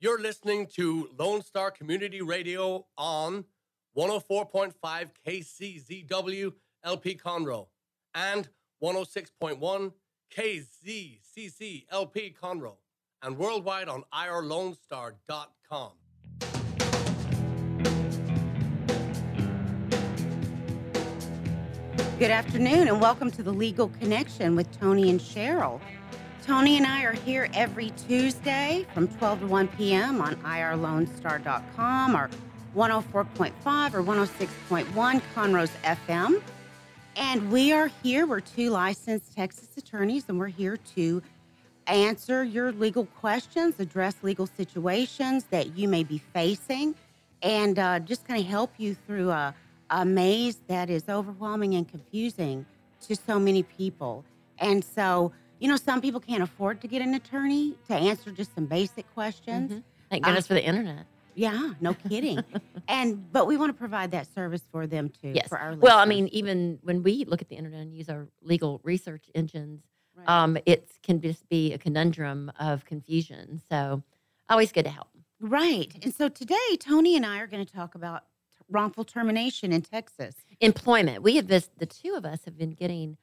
You're listening to Lone Star Community Radio on 104.5 KCZW LP Conroe and 106.1 KZCC LP Conroe and worldwide on irlonestar.com. Good afternoon and welcome to the Legal Connection with Toni and Cheryl. Toni and I are here every Tuesday from 12 to 1 p.m. on irlonestar.com or 104.5 or 106.1 Conroe's FM. And we are here. We're two licensed Texas attorneys, and we're here to answer your legal questions, address legal situations that you may be facing, and uh, just kind of help you through a, a maze that is overwhelming and confusing to so many people. And so, you know, some people can't afford to get an attorney to answer just some basic questions. Mhm. Thank goodness for the internet. Yeah, no kidding. and but we want to provide that service for them too. Yes. For our Well, I mean, even when we look at the internet and use our legal research engines, Right. um, it can just be a conundrum of confusion. So, always good to help. right. And so today, Toni and I are going to talk about wrongful termination in Texas. Employment. We have this. The two of us have been getting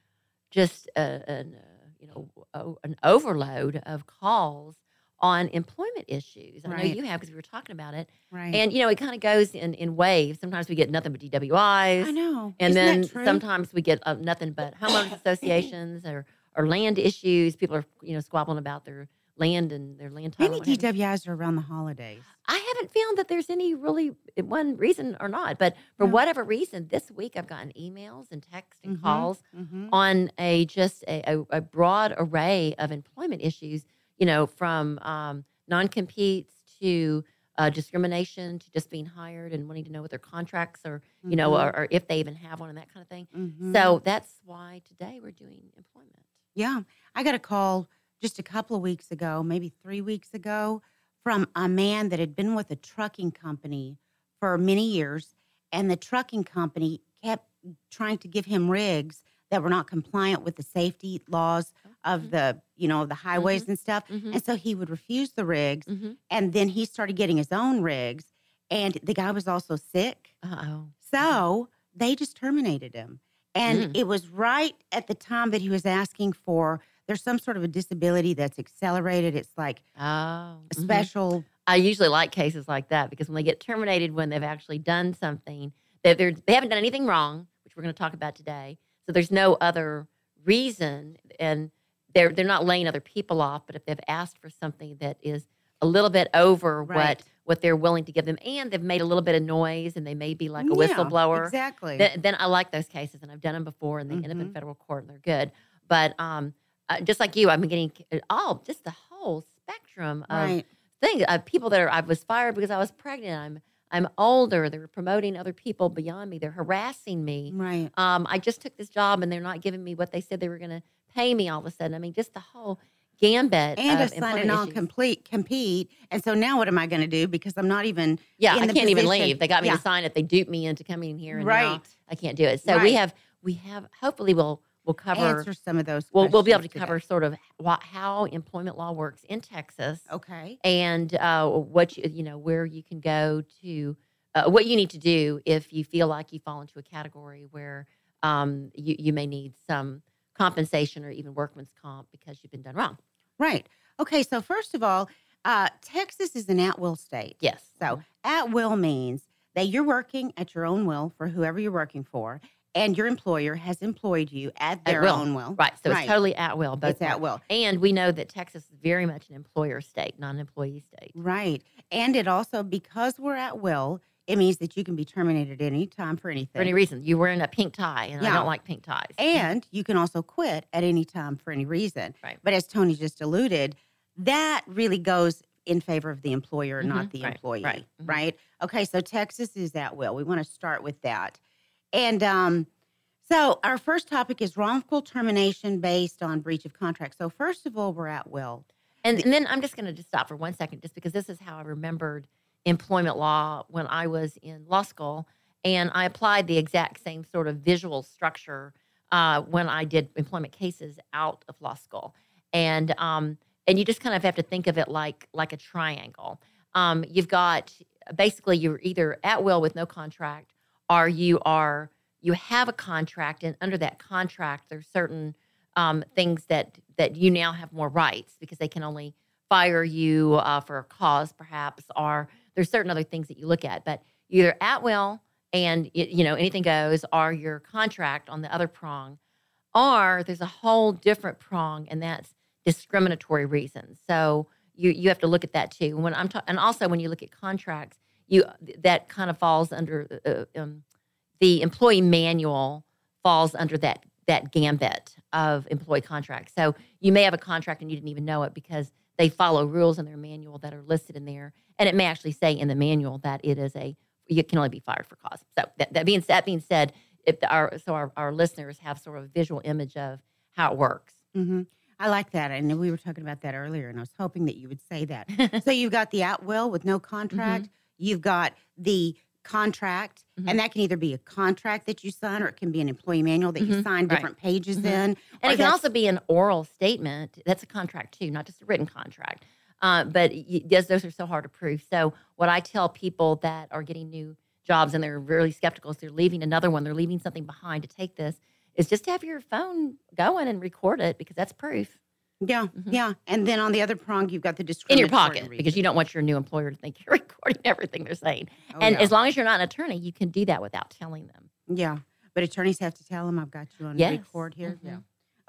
just a, an, uh, you know o- an overload of calls on employment issues. I know you have because we were talking about it, Right. and you know it kind of goes in in waves. Sometimes we get nothing but DWIs. I know. And Isn't then sometimes we get uh, nothing but homeowners associations or, or land issues. People are, you know, squabbling about their land and their land title. many and what have you. DWIs are around the holidays. I haven't found that there's any really uh, one reason or not, but for No. whatever reason, this week I've gotten emails and texts and Mhm. calls Mm-hmm. on a just a, a, a broad array of employment issues. You know, from um, non-competes to uh, discrimination to just being hired and wanting to know what their contracts are, you know, Mm-hmm. or, or if they even have one and that kind of thing. So that's why today we're doing employment. Yeah. I got a call just a couple of weeks ago, maybe three weeks ago, from a man that had been with a trucking company for many years. And the trucking company kept trying to give him rigs that were not compliant with the safety laws of Mhm. the, you know, the highways and stuff. Mhm. And so he would refuse the rigs. Mm-hmm. And then he started getting his own rigs. And the guy was also sick. Oh, So they just terminated him. And Mm. it was right at the time that he was asking for there's some sort of a disability that's accelerated. It's like oh, a mhm. special. I usually like cases like that because when they get terminated when they've actually done something, they they're, they haven't done anything wrong, which we're going to talk about today. So there's no other reason, and they're they're not laying other people off. But if they've asked for something that is a little bit over Right. what what they're willing to give them, and they've made a little bit of noise, and they may be like a Yeah, whistleblower, Exactly. then, then I like those cases, and I've done them before, and they end up in Mhm. federal court, and they're good. But um, uh, just like you, been getting uh, all just the whole spectrum of right. things. Uh, people that are I was fired because I was pregnant. I'm I'm older. They're promoting other people beyond me. They're harassing me. Right. Um, I just took this job, and they're not giving me what they said they were going to pay me. All of a sudden, I mean, just the whole gambit And of a sign a employment non complete compete. And so now what am I going to do? Because I'm not even Yeah, I can't even leave. They got me Yeah. to sign it. They duped me into coming here, and right. I can't do it. So we have we have hopefully we'll we'll cover Answer some of those. we'll, we'll be able to questions cover today. sort of wha- how employment law works in Texas Okay. and uh, what you, you know where you can go to uh, what you need to do if you feel like you fall into a category where um, you, you may need some compensation or even workman's comp because you've been done wrong. Right. Okay. So first of all, uh, Texas is an at will state. Yes. So at will means that you're working at your own will for whoever you're working for, and your employer has employed you at At their will. own will. right. So Right. it's totally at will. Both It's at will. And we know that Texas is very much an employer state, not an employee state. Right. And it also, because we're at will, it means that you can be terminated at any time for anything. For any reason, you're wearing a pink tie, and I don't like pink ties. and you can also quit at any time for any reason. Right. But as Toni just alluded, that really goes in favor of the employer, not Mhm. the Right. employee. Right. Mhm. Right. Okay. So Texas is at will. We want to start with that. And um, so our first topic is wrongful termination based on breach of contract. So first of all, we're at will. And, and then I'm just going to just stop for one second, just because this is how I remembered employment law when I was in law school, and I applied the exact same sort of visual structure uh, when I did employment cases out of law school, and um, and you just kind of have to think of it like like a triangle. um, you've got basically you're either at will with no contract, or you are you have a contract, and under that contract, there's certain um, things that that you now have more rights because they can only fire you uh, for a cause, perhaps, or there's certain other things that you look at. But either at will and you know anything goes, or your contract on the other prong, or there's a whole different prong, and that's discriminatory reasons. So you you have to look at that too. When I'm talking, and also when you look at contracts, you that kind of falls under uh, um, the employee manual falls under that that gambit of employee contracts. So you may have a contract and you didn't even know it because they follow rules in their manual that are listed in there, and it may actually say in the manual that it is a you can only be fired for cause. So that, that being that being said, if our so our, our listeners have sort of a visual image of how it works. Mm-hmm. I like that. And we were talking about that earlier, and I was hoping that you would say that. so you've got the at will with no contract. Mm-hmm. You've got the contract, mm-hmm. and that can either be a contract that you sign or it can be an employee manual that mm-hmm. you sign different right. pages mm-hmm. in. And it can also be an oral statement. That's a contract too, not just a written contract. Uh, but yes, those are so hard to prove. So what I tell people that are getting new jobs and they're really skeptical, so they're leaving another one, they're leaving something behind to take this, is just to have your phone going and record it because that's proof. Yeah, mm-hmm. yeah. And then on the other prong, you've got the in your pocket reason. because you don't want your new employer to think you're recording everything they're saying. Oh, and as long as you're not an attorney, you can do that without telling them. Yeah, but attorneys have to tell them I've got you on yes. record here. Mm-hmm. Yeah.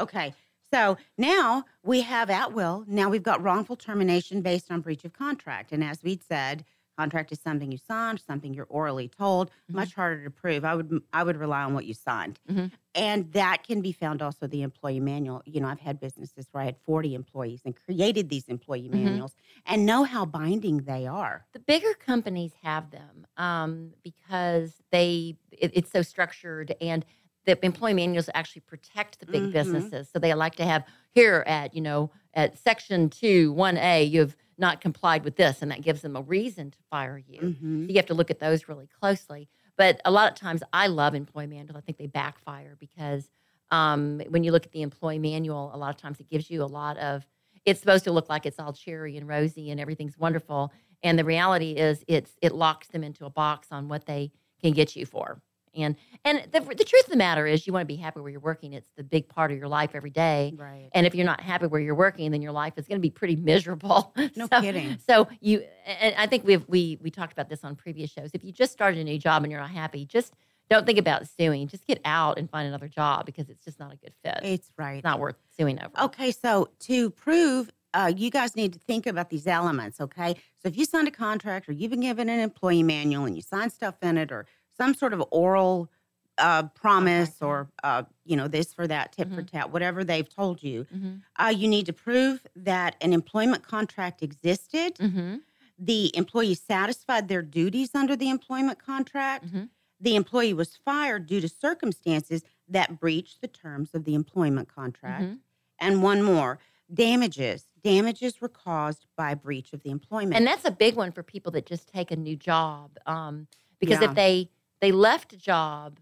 Okay. So now we have at will. Now we've got wrongful termination based on breach of contract. And as we'd said, Contract is something you signed, something you're orally told. Mm-hmm. Much harder to prove. I would I would rely on what you signed, mm-hmm. and that can be found also the employee manual. You know, I've had businesses where I had 40 employees and created these employee mm-hmm. manuals and know how binding they are. The bigger companies have them um, because they it, it's so structured and the employee manuals actually protect the big mm-hmm. businesses. So they like to have here at you know at section two one A you have not complied with this, and that gives them a reason to fire you. Mm-hmm. So you have to look at those really closely. But a lot of times, I love employee manual. I think they backfire because um, when you look at the employee manual, a lot of times it gives you a lot of. It's supposed to look like it's all cherry and rosy and everything's wonderful, and the reality is it's it locks them into a box on what they can get you for. And and the, the truth of the matter is, you want to be happy where you're working. It's the big part of your life every day. Right. And if you're not happy where you're working, then your life is going to be pretty miserable. No so, kidding. So you and I think we've we we talked about this on previous shows. If you just started a new job and you're not happy, just don't think about suing. Just get out and find another job because it's just not a good fit. It's right. It's not worth suing over. Okay, so to prove uh, you guys need to think about these elements, okay? So if you signed a contract or you've been given an employee manual and you signed stuff in it or some sort of oral uh, promise okay. or uh, you know this for that tip mm-hmm. for tat whatever they've told you mm-hmm. uh, you need to prove that an employment contract existed mm-hmm. the employee satisfied their duties under the employment contract mm-hmm. the employee was fired due to circumstances that breached the terms of the employment contract mm-hmm. and one more damages damages were caused by breach of the employment and that's a big one for people that just take a new job um, because yeah. if they they left a job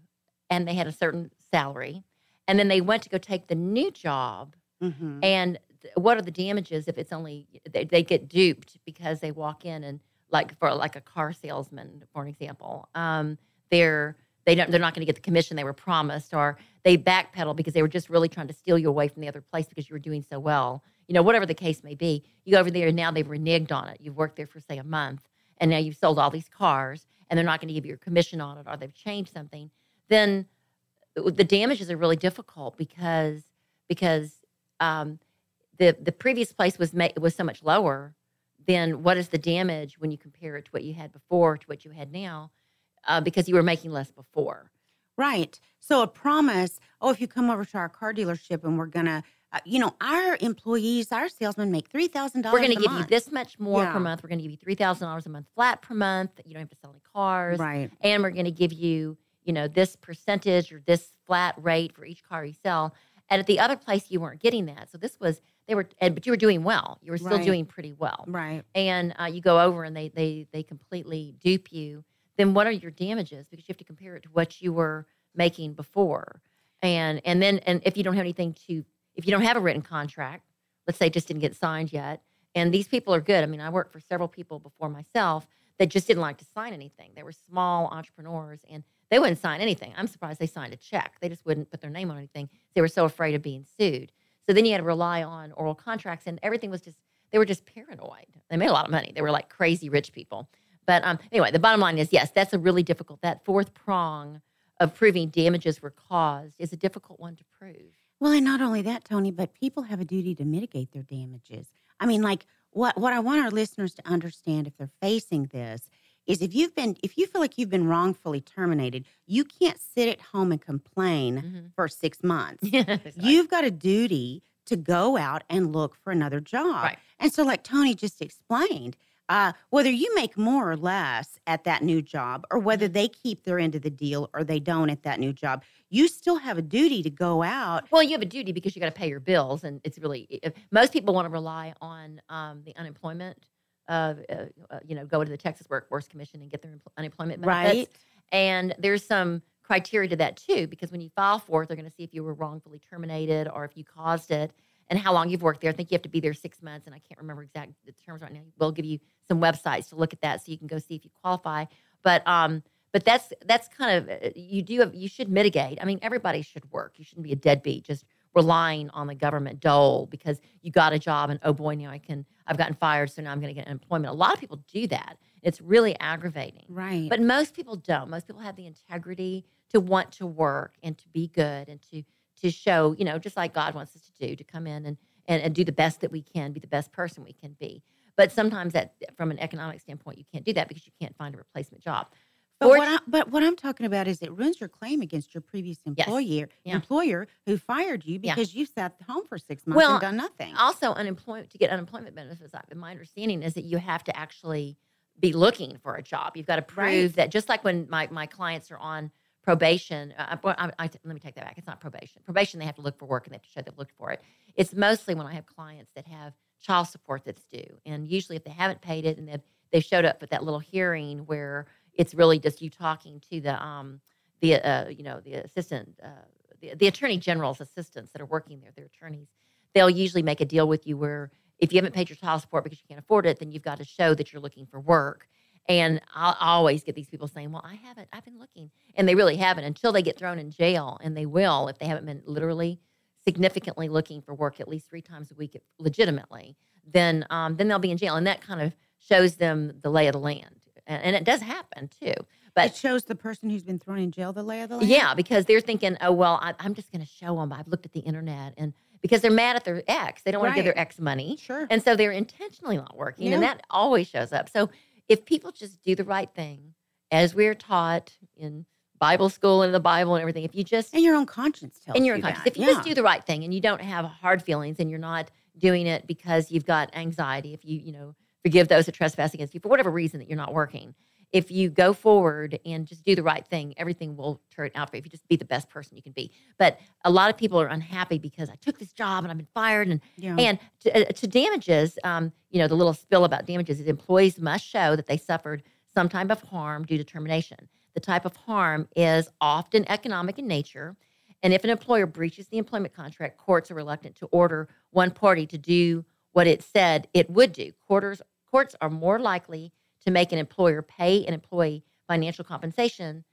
and they had a certain salary, and then they went to go take the new job, mm-hmm. and what are the damages if it's only they, they, get duped because they walk in and like for like a car salesman for an example um, they're they don't they're not going to get the commission they were promised or they backpedal because they were just really trying to steal you away from the other place because you were doing so well. You know whatever the case may be you go over there and now they've reneged on it. You've worked there for say a month and now you've sold all these cars and they're not going to give you a commission on it or they've changed something then the damages are really difficult because because um, the the previous place was ma- was so much lower. Then what is the damage when you compare it to what you had before to what you had now? Uh, because you were making less before. Right. So a promise. Oh, if you come over to our car dealership and we're gonna uh, you know, our employees, our salesmen make three thousand dollars. We're going to give month. you this much more yeah. per month. We're going to give you three thousand dollars a month flat per month. You don't have to sell any cars, right? And we're going to give you you know, this percentage or this flat rate for each car you sell. And at the other place, you weren't getting that. So this was they were, and, but you were doing well. You were still right. doing pretty well, right? And uh, you go over and they they they completely dupe you. Then what are your damages? Because you have to compare it to what you were making before, and and then and if you don't have anything to, if you don't have a written contract, let's say just didn't get signed yet, And these people are good. I mean, I worked for several people before myself that just didn't like to sign anything. They were small entrepreneurs and they wouldn't sign anything. I'm surprised they signed a check. They just wouldn't put their name on anything. They were so afraid of being sued. So then you had to rely on oral contracts, and everything was just, they were just paranoid. They made a lot of money. They were like crazy rich people. But um, anyway, the bottom line is yes, that's a really difficult, that fourth prong of proving damages were caused is a difficult one to prove. Well, and not only that, Toni, but people have a duty to mitigate their damages. I mean, like what what I want our listeners to understand if they're facing this is if you've been if you feel like you've been wrongfully terminated, you can't sit at home and complain Mhm. for 6 months. You've got a duty to go out and look for another job. Right. And so, like Toni just explained, uh, whether you make more or less at that new job, or whether they keep their end of the deal or they don't at that new job, you still have a duty to go out. Well, you have a duty because you got to pay your bills, and it's really if, most people want to rely on um, the unemployment. Uh, uh, uh, you know, go to the Texas Workforce Commission and get their empl- unemployment benefits. Right. And there's some criteria to that too, because when you file for it, they're going to see if you were wrongfully terminated or if you caused it and how long you've worked there. I think you have to be there six months, and I can't remember exact the terms right now. We'll give you some websites to look at that so you can go see if you qualify. But um, but that's that's kind of uh, you do have you should mitigate. I mean, everybody should work. You shouldn't be a deadbeat just relying on the government dole because you got a job and oh boy, now I can I've gotten fired, so now I'm going to get unemployment. A lot of people do that. It's really aggravating. Right. But most people don't. Most people have the integrity to want to work and to be good and to to show, you know, just like God wants us to do, to come in and and, and do the best that we can, be the best person we can be. But sometimes that from an economic standpoint, you can't do that because you can't find a replacement job. But what, I, but what I'm talking about is it ruins your claim against your previous employer, Yeah. employer who fired you Yeah. because you sat home for six months Well, and done nothing. also unemployment to get unemployment benefits my understanding is that you have to actually be looking for a job you've got to prove Right. that just like when my, my clients are on probation uh, I, I, let me take that back. It's not probation. Probation they have to look for work and they have to show they've looked for it. It's mostly when i have clients that have child support that's due. And usually if they haven't paid it and they've, they showed up at that little hearing where it's really just you talking to the um the uh, you know the assistant uh, the, the attorney general's assistants that are working there they're attorneys they'll usually make a deal with you where if you haven't paid your child support because you can't afford it, then you've got to show that you're looking for work. And I'll always get these people saying, "Well, I haven't. I've been looking," and they really haven't until they get thrown in jail, and they will if they haven't been literally significantly looking for work at least three times a week, legitimately. Then, um, then they'll be in jail, and that kind of shows them the lay of the land, and, and it does happen too. But it shows the person who's been thrown in jail the lay of the land. yeah, because they're thinking, oh well, I, I'm just going to show them. I've looked at the internet, and because they're mad at their ex, they don't want to give their ex money, Sure. and so they're intentionally not working, and that always shows up. So if people just do the right thing, as we're taught in Bible school and the Bible and everything, if you just and your own conscience tells in your you conscience, that. if you yeah. just do the right thing and you don't have hard feelings and you're not doing it because you've got anxiety, if you you know forgive those that trespass against you for whatever reason that you're not working, if you go forward and just do the right thing, everything will turn out for you. If you just be the best person you can be. But a lot of people are unhappy because I took this job and I've been fired and yeah. and to, uh, to damages, um, you know, the little spill about damages is employees must show that they suffered some type of harm due to termination. The type of harm is often economic in nature. And if an employer breaches the employment contract, courts are reluctant to order one party to do what it said it would do. Quarters, courts are more likely to make an employer pay an employee financial compensation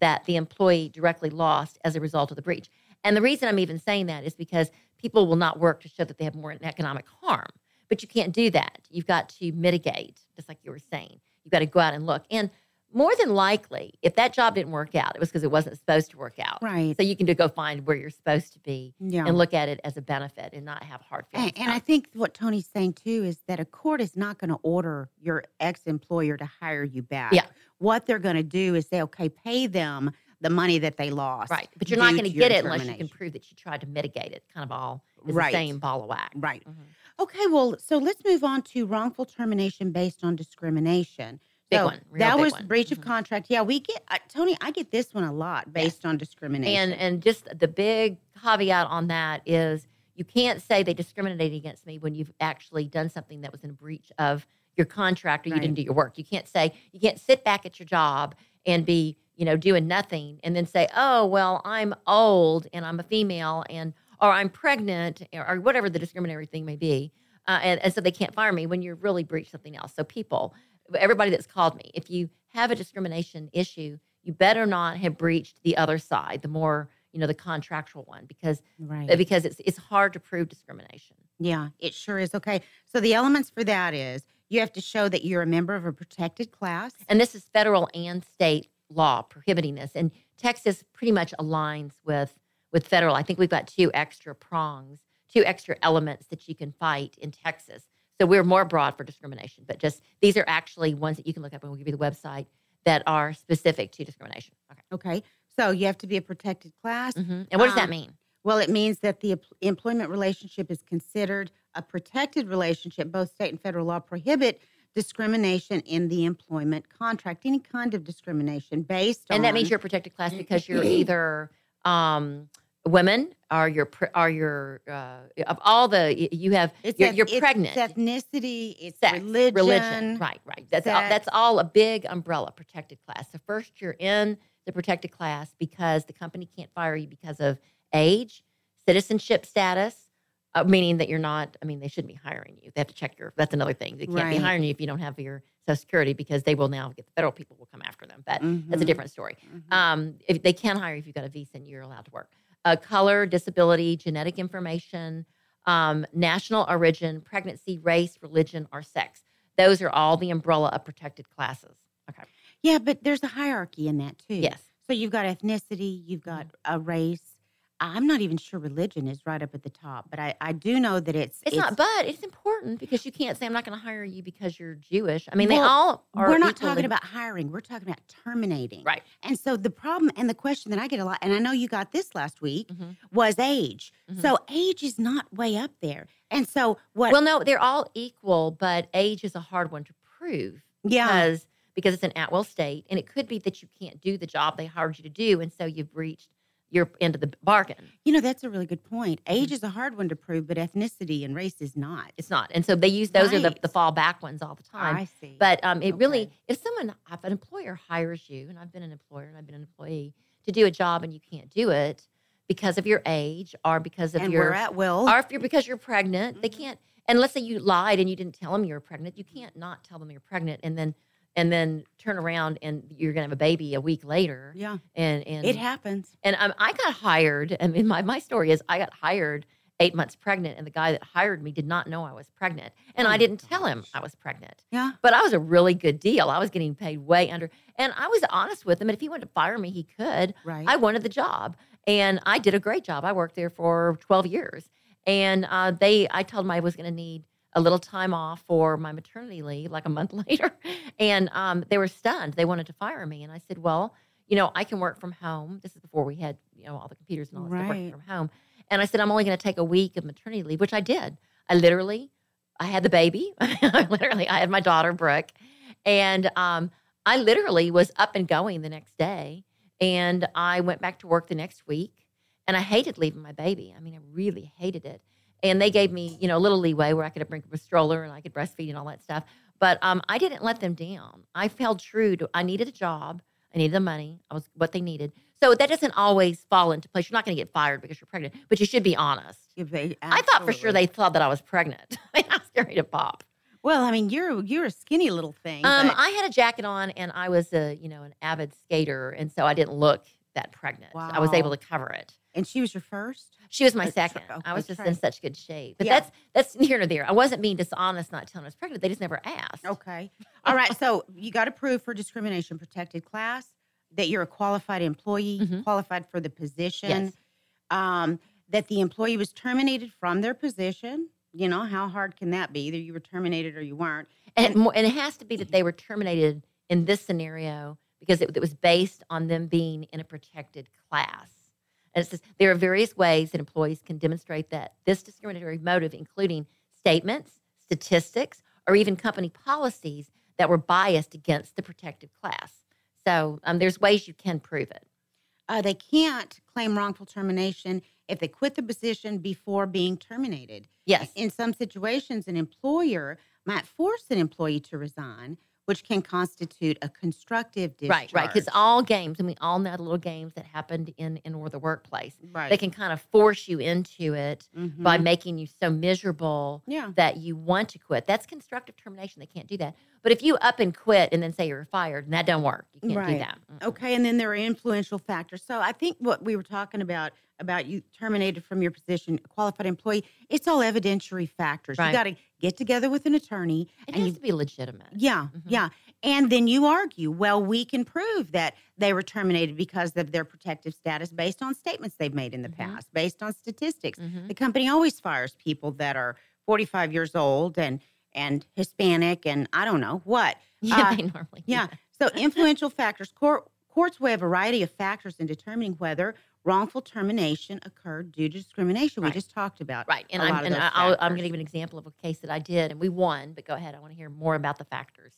that the employee directly lost as a result of the breach. And the reason I'm even saying that is because people will not work to show that they have more economic harm. But you can't do that. You've got to mitigate, just like you were saying. You've got to go out and look. And more than likely, if that job didn't work out, it was because it wasn't supposed to work out. right. So you can go find where you're supposed to be Yeah. and look at it as a benefit and not have hard feelings. And, and I think what Toni's saying too is that a court is not going to order your ex employer to hire you back. Yeah. What they're going to do is say, okay, pay them the money that they lost. right, but you're not going to get it unless you can prove that you tried to mitigate it. Kind of all Right. the same ball of wax. Right. Mhm. Okay, well, so let's move on to wrongful termination based on discrimination. Big so one, that big was one. breach of Mhm. contract. Yeah, we get uh, Toni. I get this one a lot based on discrimination. And and just the big caveat on that is you can't say they discriminated against me when you've actually done something that was in breach of your contract or you didn't do your work. You can't say you can't sit back at your job and be you know doing nothing and then say oh well I'm old and I'm a female and or I'm pregnant or, or whatever the discriminatory thing may be. uh, and, and so they can't fire me when you're really breached something else. So people, everybody that's called me, if you have a discrimination issue, you better not have breached the other side, the more you know, the contractual one, because Right. because it's it's hard to prove discrimination. Yeah, it sure is. Okay. So the elements for that is you have to show that you're a member of a protected class. And this is federal and state law prohibiting this. And Texas pretty much aligns with with federal. I think we've got two extra prongs, two extra elements that you can fight in Texas. So we're more broad for discrimination, but just these are actually ones that you can look up and we'll give you the website that are specific to discrimination. Okay. Okay. So you have to be a protected class. Mhm. And what does that Um, mean? Well, it means that the employment relationship is considered a protected relationship. Both state and federal law prohibit discrimination in the employment contract, any kind of discrimination based on. And that means you're a protected class because you're either um, women or you're pre- or you're uh, of all the you have It's you're, you're it's pregnant. ethnicity, it's sex, religion. right, right. That's all, that's all a big umbrella protected class. So first, you're in the protected class because the company can't fire you because of age, citizenship status, uh, meaning that you're not. I mean, they shouldn't be hiring you. They have to check your. That's another thing. They can't Right. be hiring you if you don't have your Social Security because they will now get the federal people will come after them. But that's a Mhm, different story. mhm. Um, if they can hire you if you've got a visa and you're allowed to work. Uh, color, disability, genetic information, um, national origin, pregnancy, race, religion, or sex. Those are all the umbrella of protected classes. Okay. Yeah, but there's a hierarchy in that too. Yes. So you've got ethnicity, you've got a race. I'm not even sure religion is right up at the top, but I, I do know that it's It's, not, but it's important because you can't say I'm not going to hire you because you're Jewish. I mean, they all are. we're not talking about hiring. We're talking about terminating. right. And so the problem and the question that I get a lot, and I know you got this last week, Mhm. was age. Mhm. So age is not way up there. And so what? Well, no, they're all equal, but age is a hard one to prove. yeah, because because it's an at will state, and it could be that you can't do the job they hired you to do, and so you've reached your end of the bargain. you know that's a really good point. Age Mm-hmm. is a hard one to prove, but ethnicity and race is not. It's not, and so they use those are the, the fallback ones all the time. I see. But um, it really, if someone, if an employer hires you, and I've been an employer and I've been an employee to do a job, and you can't do it because of your age or because of and your we're at will. or if you're because you're pregnant, they Mhm. can't. And let's say you lied and you didn't tell them you were pregnant, you can't not tell them you're pregnant, and then and then turn around and you're gonna have a baby a week later. yeah, And and it happens. and um, I got hired. I mean, my my story is I got hired eight months pregnant, and the guy that hired me did not know I was pregnant, and Oh I didn't tell him. I was pregnant. Yeah. But I was a really good deal. I was getting paid way under, and I was honest with him. And if he wanted to fire me, he could. Right. I wanted the job, and I did a great job. I worked there for 12 years, and uh, they, I told them I was going to need a little time off for my maternity leave, like a month later, and um, they were stunned. They wanted to fire me, and I said, "Well, you know, I can work from home. This is before we had, you know, all the computers and all that stuff working from home." And I said, "I'm only going to take a week of maternity leave," which I did. I literally, I had the baby. literally, I had my daughter Brooke, and um, I literally was up and going the next day. And I went back to work the next week. And I hated leaving my baby. I mean, I really hated it. And they gave me, you know, a little leeway where I could bring a stroller and I could breastfeed and all that stuff. But um, I didn't let them down. I held true to. I needed a job. I needed the money. I was what they needed. So that doesn't always fall into place. You're not going to get fired because you're pregnant, but you should be honest. They- I thought for sure they thought that I was pregnant. I was ready to pop. Well, I mean, you're you're a skinny little thing. Um, but- I had a jacket on, and I was a you know an avid skater, and so I didn't look that pregnant. I was able to cover it. And she was your first. She was my second. oh, I was just in such good shape. But Yeah. that's that's near nor there. I wasn't being dishonest, not telling I was pregnant. They just never asked. Okay. All right. So you got to prove for discrimination protected class that you're a qualified employee, Mhm. qualified for the position. Yes. Um, that the employee was terminated from their position. You know how hard can that be? Either you were terminated or you weren't. And, it, and it has to be that they were terminated in this scenario because it, it was based on them being in a protected class. And it says there are various ways that employees can demonstrate that this discriminatory motive, including statements, statistics, or even company policies that were biased against the protected class. So um, there's ways you can prove it. Uh, they can't claim wrongful termination if they quit the position before being terminated. Yes. In some situations, an employer might force an employee to resign, which can constitute a constructive discharge. Right, right. Because all games, and we all know the little games that happened in in or the workplace, right. they can kind of force you into it by Mhm. making you so miserable yeah. that you want to quit. That's constructive termination. They can't do that. But if you up and quit and then say you're fired, and that don't work. You can't do that. Mm-mm. Okay, and then there are influential factors. So I think what we were talking about about you terminated from your position, qualified employee, it's all evidentiary factors. Right. You got to get together with an attorney It and has you to be legitimate. Yeah, Mhm. yeah. And then you argue, well, we can prove that they were terminated because of their protective status based on statements they've made in the Mhm. past, based on statistics. Mhm. The company always fires people that are 45 years old and and Hispanic and I don't know what. Yeah, Uh, they normally. Yeah. So influential factors. Court, courts weigh a variety of factors in determining whether wrongful termination occurred due to discrimination. Right. We just talked about. Right, and I'm and I- I'm going to give an example of a case that I did, and we won. But go ahead, I want to hear more about the factors.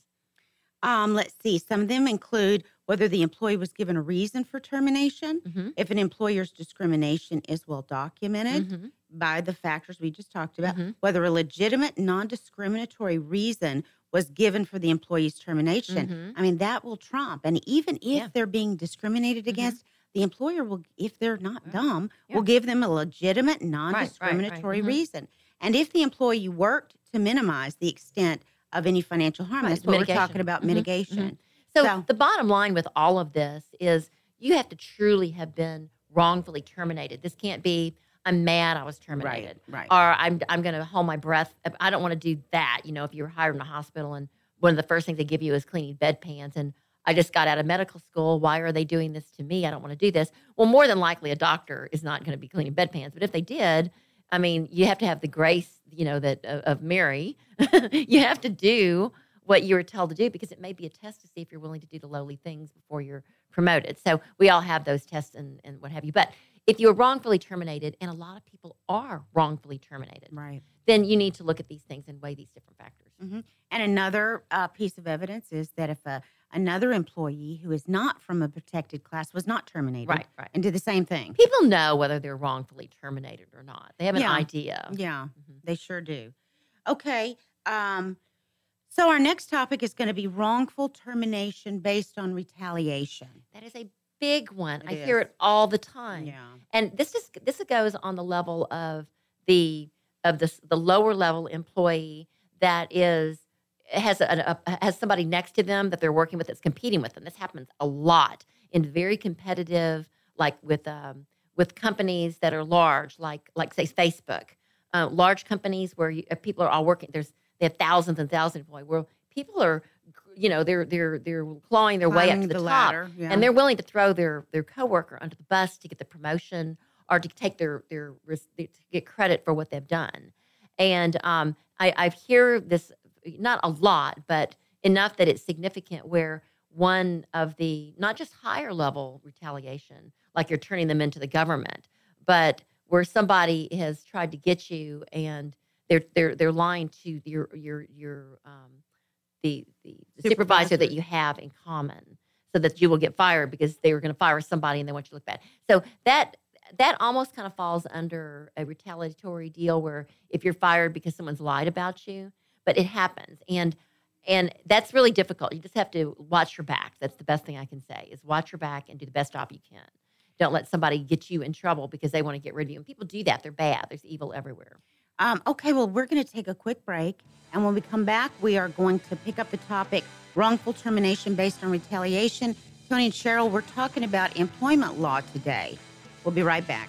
Um, let's see. Some of them include whether the employee was given a reason for termination, Mm-hmm. if an employer's discrimination is well documented Mm-hmm. By the factors we just talked about, Mhm. whether a legitimate, non discriminatory reason was given for the employee's termination. Mhm. I mean, that will trump. And even if Yeah. they're being discriminated Mhm. against, the employer will, if they're not dumb, Yeah. will give them a legitimate, non right, right. discriminatory Mhm. reason. And if the employee worked to minimize the extent of any financial harm, Right, that's what we're talking about Mhm, mitigation. So, So- the bottom line with all of this is you have to truly have been wrongfully terminated. This can't be I'm mad I was terminated. Right, right. Or I'm I'm going to hold my breath. I don't want to do that. You know, if you're hired in a hospital and one of the first things they give you is cleaning bedpans and I just got out of medical school. Why are they doing this to me? I don't want to do this. Well, more than likely a doctor is not going to be cleaning bedpans, but if they did, I mean, you have to have the grace, you know, that of, of Mary. you have to do what you were told to do because it may be a test to see if you're willing to do the lowly things before you're promoted. So we all have those tests and, and what have you. But if you're wrongfully terminated, and a lot of people are wrongfully terminated, right. then you need to look at these things and weigh these different factors. And another uh, piece of evidence is that if a, another employee who is not from a protected class was not terminated Right, right. and did the same thing. People know whether they're wrongfully terminated or not. They have an Yeah. idea. Yeah, Mhm. they sure do. Okay. Um, so our next topic is going to be wrongful termination based on retaliation. That is a big one. It I hear it all the time. Yeah. and this just this goes on the level of the of the the lower level employee that is has a, a has somebody next to them that they're working with that's competing with them. This happens a lot in very competitive, like with um, with companies that are large, like like say Facebook, uh, large companies where you, uh, people are all working. There's they have thousands and thousands of employees. Where people are, you know, they're they're they're clawing their way up to the, top ladder. Yeah. and they're willing to throw their their coworker under the bus to get the promotion or to take their their to get credit for what they've done. And um, I, I hear this not a lot, but enough that it's significant. Where one of the not just higher level retaliation, like you're turning them into the government, but where somebody has tried to get you and they're they're they're lying to your your your um, the the supervisor that you have in common so that you will get fired because they were going to fire somebody and they want you to look bad. So that that almost kind of falls under a retaliatory deal where if you're fired because someone's lied about you, but it happens and and that's really difficult. You just have to watch your back. That's the best thing I can say is watch your back and do the best job you can. Don't let somebody get you in trouble because they want to get rid of you. And people do that. They're bad. There's evil everywhere. Um, okay, well, we're going to take a quick break. And when we come back, we are going to pick up the topic wrongful termination based on retaliation. Toni and Cheryl, we're talking about employment law today. We'll be right back.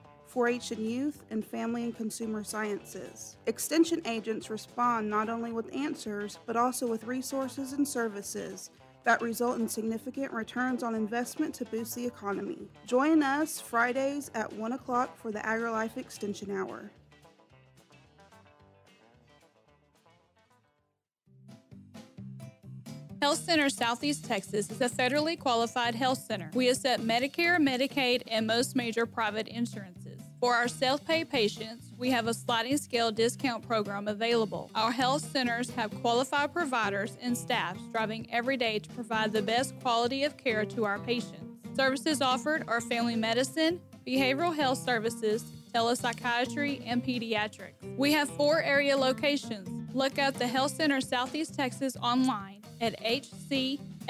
4 H and youth, and family and consumer sciences. Extension agents respond not only with answers, but also with resources and services that result in significant returns on investment to boost the economy. Join us Fridays at 1 o'clock for the AgriLife Extension Hour. Health Center Southeast Texas is a federally qualified health center. We accept Medicare, Medicaid, and most major private insurances. For our self pay patients, we have a sliding scale discount program available. Our health centers have qualified providers and staff striving every day to provide the best quality of care to our patients. Services offered are family medicine, behavioral health services, telepsychiatry, and pediatrics. We have four area locations. Look up the Health Center Southeast Texas online at hcset.com.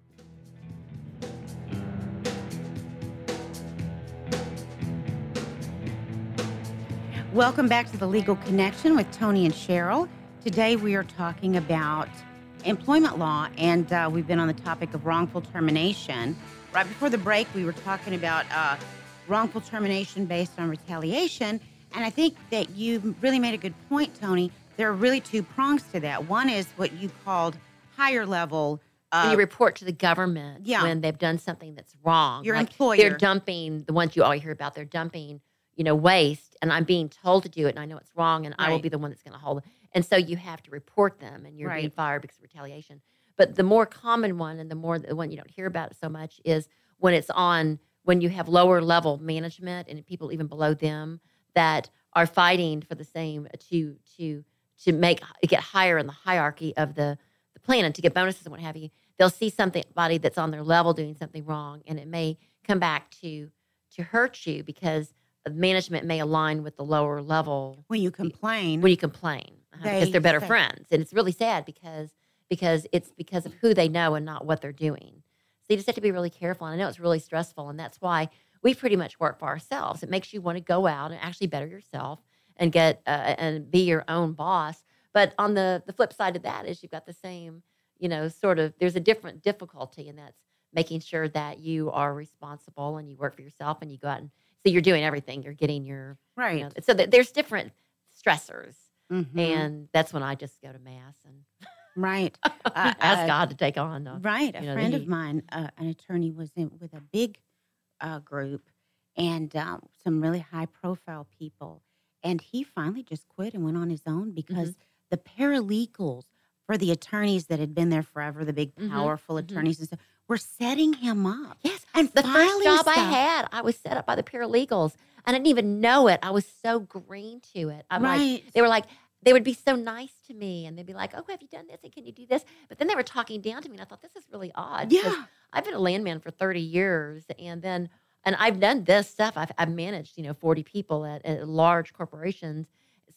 Welcome back to the Legal Connection with Toni and Cheryl. Today we are talking about employment law, and uh, we've been on the topic of wrongful termination. Right before the break, we were talking about uh, wrongful termination based on retaliation, and I think that you really made a good point, Toni. There are really two prongs to that. One is what you called higher level. Uh, when you report to the government Yeah. when they've done something that's wrong. Your like employer. They're dumping the ones you all hear about. They're dumping, you know, waste, and I'm being told to do it, and I know it's wrong, and I will be the one that's going to hold it. And so you have to report them, and you're being fired because of retaliation. But the more common one, and the more the one you don't hear about it so much, is when it's on when you have lower level management and people even below them that are fighting for the same uh, to to to make get higher in the hierarchy of the the plan and to get bonuses and what have you they'll see something body that's on their level doing something wrong and it may come back to to hurt you because management may align with the lower level when you complain, when you complain because They they're better say- friends. And it's really sad because because it's because of who they know and not what they're doing. So you just have to be really careful and i know it's really stressful and that's why we pretty much work for ourselves. It makes you want to go out and actually better yourself and get uh, and be your own boss. But on the the flip side of that is you've got the same you know sort of there's a different difficulty and that's making sure that you are responsible and you work for yourself and you go out and so you're doing everything you're getting your right? you know, so that there's different stressors Mhm. and that's when I just go to mass and right, Uh, ask uh, God to take on. uh, Right. A you know, friend of mine, uh, an attorney, was in with a big uh, group and um, some really high profile people. And he finally just quit and went on his own because Mm-hmm. the paralegals for the attorneys that had been there forever, the big, Mhm, powerful mhm. attorneys and stuff, were setting him up. Yes, And the first job I had, I was set up by the paralegals. I didn't even know it. I was so green to it. I'm like, right. they were like, they would be so nice to me, and they'd be like, "Oh, have you done this? And can you do this?" But then they were talking down to me, and I thought this is really odd. yeah. I've been a landman for 30 years and then and I've done this stuff. I've, I've managed, you know, 40 people at, at large corporations.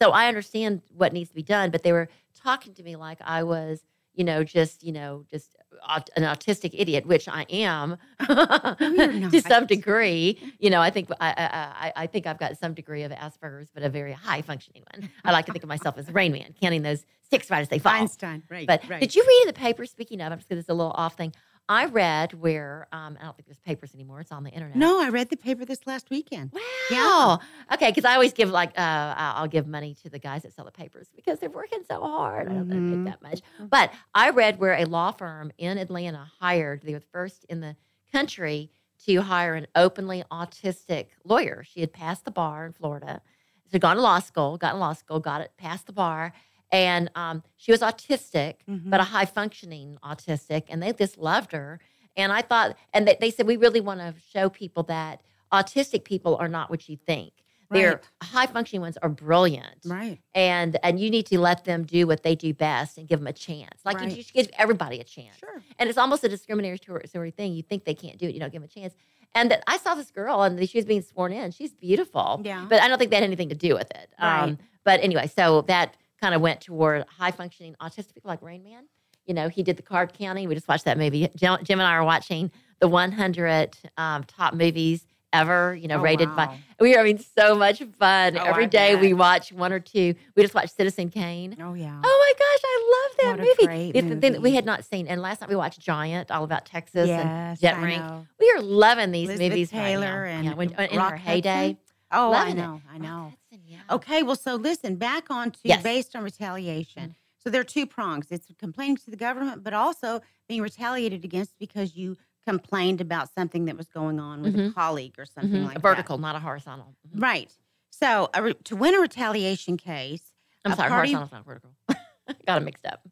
So I understand what needs to be done, but they were talking to me like I was, you know, just, you know, just aut- an autistic idiot, which I am to some degree. You know, I think I, I, I, think I've got some degree of Asperger's, but a very high functioning one. I like to think of myself as Rain Man, counting those sticks right as they fall. Einstein. Right. But right. did you read in the paper? Speaking of, I'm just because it's a little off thing. I read where um, I don't think there's papers anymore. It's on the internet. No, I read the paper this last weekend. Wow. Yeah. Okay, because I always give like uh, I'll give money to the guys that sell the papers because they're working so hard. I don't Mhm. that much, but I read where a law firm in Atlanta hired. They were the first in the country to hire an openly autistic lawyer. She had passed the bar in Florida. She had gone to law school, got in law school, got it, passed the bar, and um, she was autistic Mhm. but a high functioning autistic, and they just loved her. And I thought, and they, they said, we really want to show people that autistic people are not what you think. They're high functioning ones are brilliant, Right. and and you need to let them do what they do best and give them a chance. Like Right. you should give everybody a chance. Sure. And it's almost a discriminatory thing. You think they can't do it, you don't give them a chance. And that I saw this girl, and she was being sworn in. She's beautiful, Yeah. but I don't think that had anything to do with it. Right. Um, but anyway, so that kind of went toward high functioning autistic people like Rain Man. you know, he did the card counting. We just watched that movie. Jim, Jim and I are watching the 100 um, top movies ever, you know, Oh, rated wow. by. We are having so much fun. Oh, Every I day we watch one or two. We just watched Citizen Kane. Oh yeah. Oh my gosh, I love that What movie. It's the thing that we had not seen. And last night we watched Giant, all about Texas yes, and Jet I Rink. We are loving these Elizabeth movies right Taylor now. and yeah, when, in Rock her heyday. Hudson. Oh, I Loving it. know. I know. Hudson, yeah. Okay, well, so listen, back on to Yes. based on retaliation. Mhm. So there are two prongs. It's complaining to the government, but also being retaliated against because you complained about something that was going on with a Mhm. colleague or something Mhm. like a that. vertical, not a horizontal. Mhm. Right. So a re- to win a retaliation case, I'm sorry, party- horizontal's not vertical. Got them mixed up.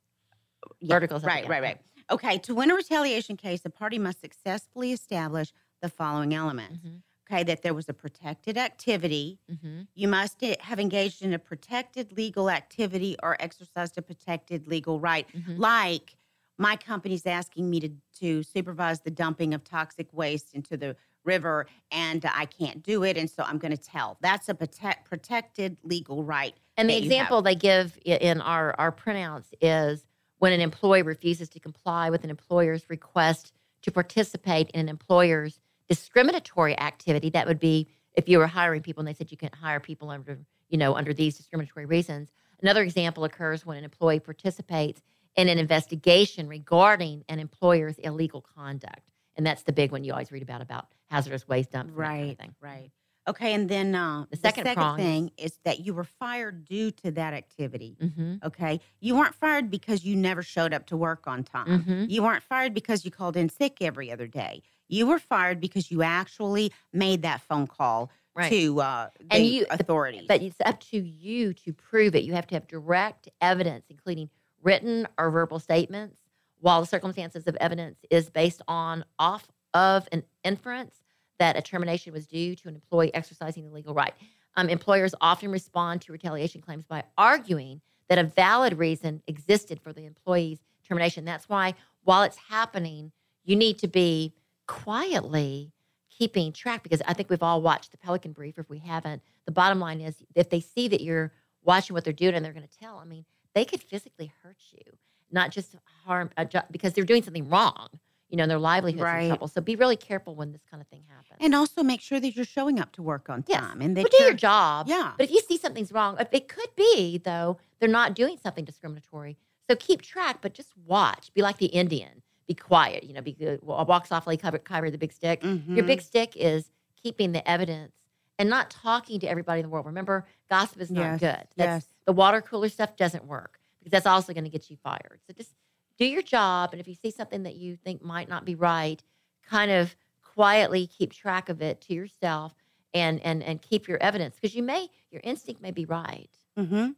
Yeah, Vertical's right, right, right. Okay, to win a retaliation case, a party must successfully establish the following elements. Mhm. Okay, that there was a protected activity, Mhm. you must have engaged in a protected legal activity or exercised a protected legal right. Mhm. Like my company's asking me to, to supervise the dumping of toxic waste into the river and I can't do it. And so I'm going to tell. That's a protect, protected legal right. And the that you have. example they give in our, our printouts is when an employee refuses to comply with an employer's request to participate in an employer's discriminatory activity. That would be if you were hiring people and they said you can't hire people under, you know, under these discriminatory reasons. Another example occurs when an employee participates in an investigation regarding an employer's illegal conduct. And that's the big one you always read about about hazardous waste dumps. and that kind of Right, thing. right. Okay, and then uh, The second prong is- thing is that you were fired due to that activity. Mm-hmm. Okay, you weren't fired because you never showed up to work on time. Mm-hmm. You weren't fired because you called in sick every other day. You were fired because you actually made that phone call Right. to uh, the And you- authorities. But it's up to you to prove it. You have to have direct evidence, including written or verbal statements, while the circumstances of evidence is based on off of an inference that a termination was due to an employee exercising the legal right. Um, employers often respond to retaliation claims by arguing that a valid reason existed for the employee's termination. That's why, while it's happening, you need to be quietly keeping track because I think we've all watched the Pelican Brief. If we haven't, the bottom line is if they see that you're watching what they're doing and they're going to tell, I mean, they could physically hurt you, not just harm uh, because they're doing something wrong. You know, their livelihood's Right. in trouble. So be really careful when this kind of thing happens. and also make sure that you're showing up to work on Yes. time. And that Well, do your job. Yeah. But if you see something's wrong, it could be though, they're not doing something discriminatory. So keep track, but just watch. Be like the Indian. Be quiet. You know, be good. wa- Walk softly, cover, cover the big stick. Your Mhm. big stick is keeping the evidence and not talking to everybody in the world. Remember, gossip is not Yes, good. That's, yes. The water cooler stuff doesn't work because that's also going to get you fired. So just do your job. And if you see something that you think might not be right, kind of quietly keep track of it to yourself and and and keep your evidence because you may your instinct may be right. hmm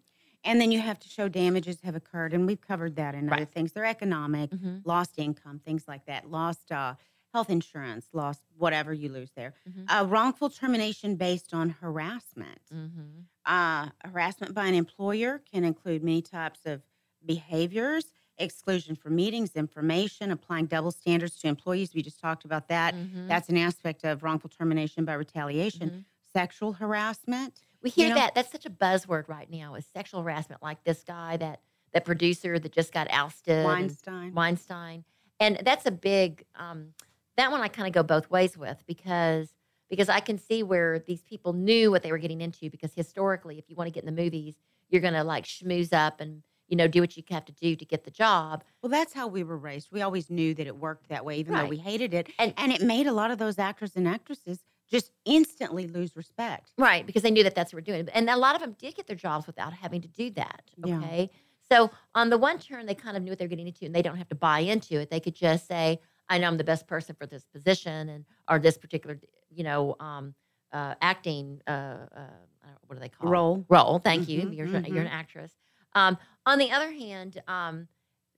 And then you have to show damages have occurred, and we've covered that in other things. They're economic, Mhm. lost income, things like that, lost uh, health insurance, lost whatever you lose there. Mhm. Uh, wrongful termination based on harassment. Mm-hmm. Uh, harassment by an employer can include many types of behaviors, exclusion from meetings, information, applying double standards to employees. We just talked about that. Mhm. That's an aspect of wrongful termination by retaliation. Mhm. Sexual harassment. We hear know- that. That's such a buzzword right now is sexual harassment. Like this guy that that producer that just got ousted. and- Weinstein. Weinstein, and that's a big. Um, that one I kind of go both ways with because because I can see where these people knew what they were getting into because historically, if you want to get in the movies, you're gonna like schmooze up and you know do what you have to do to get the job. Well, that's how we were raised. We always knew that it worked that way, even though we hated it. And- And, it made a lot of those actors and actresses just instantly lose respect. Right, because they knew that that's what we're doing. And a lot of them did get their jobs without having to do that. Yeah. Okay. So on the one turn, they kind of knew what they're getting into and they don't have to buy into it. They could just say, I know I'm the best person for this position and or this particular, you know, um, uh, acting, uh, uh, I don't know, what do they call it? Role. Role. Thank you. Mhm, You're, you're an mhm. actress. Um, on the other hand, um,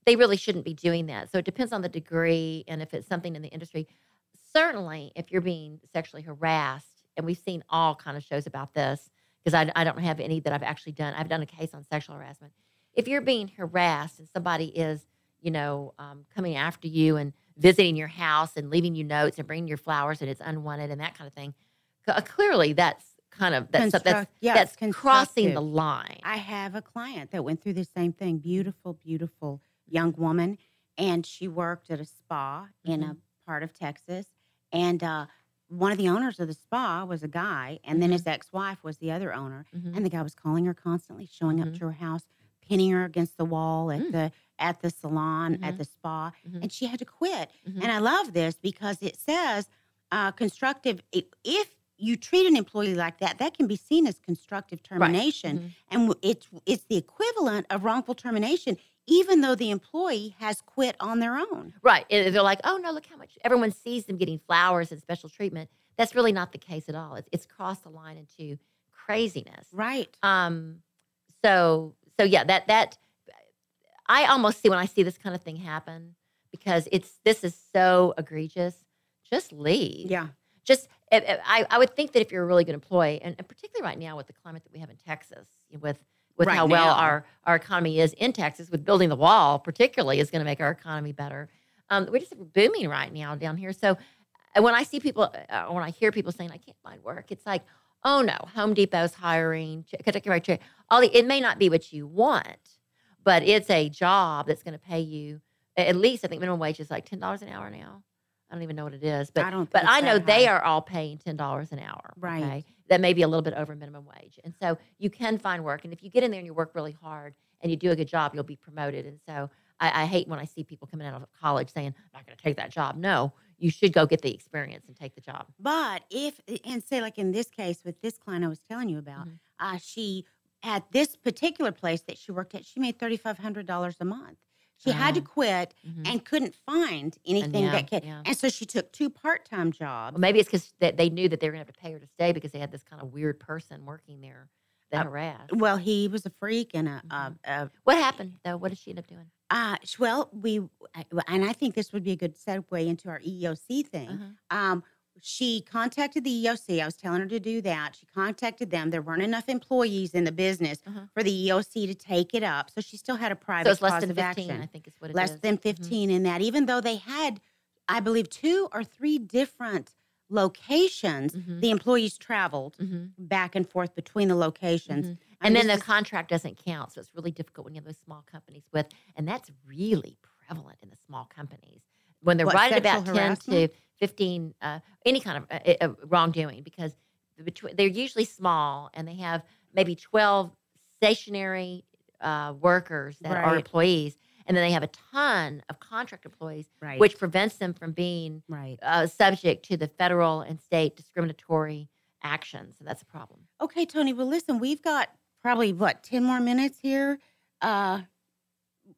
they really shouldn't be doing that. So it depends on the degree and if it's something in the industry. Certainly, if you're being sexually harassed, and we've seen all kind of shows about this, because I, I don't have any that I've actually done. I've done a case on sexual harassment. If you're being harassed and somebody is, you know, um, coming after you and visiting your house and leaving you notes and bringing your flowers and it's unwanted and that kind of thing, uh, clearly that's kind of that's that's Construct- yeah, that's crossing the line. I have a client that went through the same thing. Beautiful, beautiful young woman, and she worked at a spa in Mm-hmm. a part of Texas. And uh, one of the owners of the spa was a guy, and then Mhm. his ex wife was the other owner. Mhm. And the guy was calling her constantly, showing up Mhm. to her house, pinning her against the wall at Mm. the at the salon, at Mhm. the spa, Mhm. and she had to quit. And I love this because it says uh, constructive. If you treat an employee like that, that can be seen as constructive termination, Mhm. and it's it's the equivalent of wrongful termination, even though the employee has quit on their own. Right. And they're like, oh no, look how much everyone sees them getting flowers and special treatment. That's really not the case at all. It's, it's crossed the line into craziness. Right. Um, so so yeah, that that I almost see when I see this kind of thing happen because it's this is so egregious. Just leave. Yeah. Just I- I, I- I would think that if you're a really good employee, and, and particularly right now with the climate that we have in Texas, with with Right how well our our economy is in Texas, with building the wall, particularly is going to make our economy better. Um, we're just booming right now down here. So uh, when I see people, uh, when I hear people saying I can't find work, it's like, oh no, Home Depot's hiring, Kentucky Fried Chicken. All the, it may not be what you want, but it's a job that's going to pay you at least. I think minimum wage is like ten dollars an hour now. I don't even know what it is, but I don't but I know they are all paying ten dollars an hour. Right. Okay? That may be a little bit over minimum wage, and so you can find work. And if you get in there and you work really hard and you do a good job, you'll be promoted. And so I, I hate when I see people coming out of college saying, "I'm not going to take that job." No, you should go get the experience and take the job. But if and say like in this case with this client I was telling you about, Mhm. uh, she at this particular place that she worked at, she made thirty five hundred dollars a month. She had to Oh. quit Mhm. and couldn't find anything yeah, that could, yeah. and so she took two part time jobs. Well, maybe it's because they, they knew that they were going to have to pay her to stay because they had this kind of weird person working there that Uh, harassed. Well, he was a freak and a, Mhm. a, a What happened though? What did she end up doing? uh, well, we and I think this would be a good segue into our EEOC thing. Uh-huh. Um, she contacted the EOC. I was telling her to do that. She contacted them. There weren't enough employees in the business Uh-huh. for the EOC to take it up, so she still had a private So it's less cause than fifteen, action. I think is what it is. less than Mhm. 15 in that, even though they had, I believe, two or three different locations. Mhm. The employees traveled Mhm. back and forth between the locations. Mhm. I'm And then the contract doesn't count, so it's really difficult when you have those small companies with, and that's really prevalent in the small companies when they're What, right about sexual ten to harassment? fifteen, uh, any kind of uh, uh, wrongdoing because they're usually small and they have maybe twelve stationary uh, workers that are employees, and then they have a ton of contract employees, right, which prevents them from being right. uh, subject to the federal and state discriminatory actions. So that's a problem. Okay, Toni. Well, listen, we've got probably what ten more minutes here. Uh,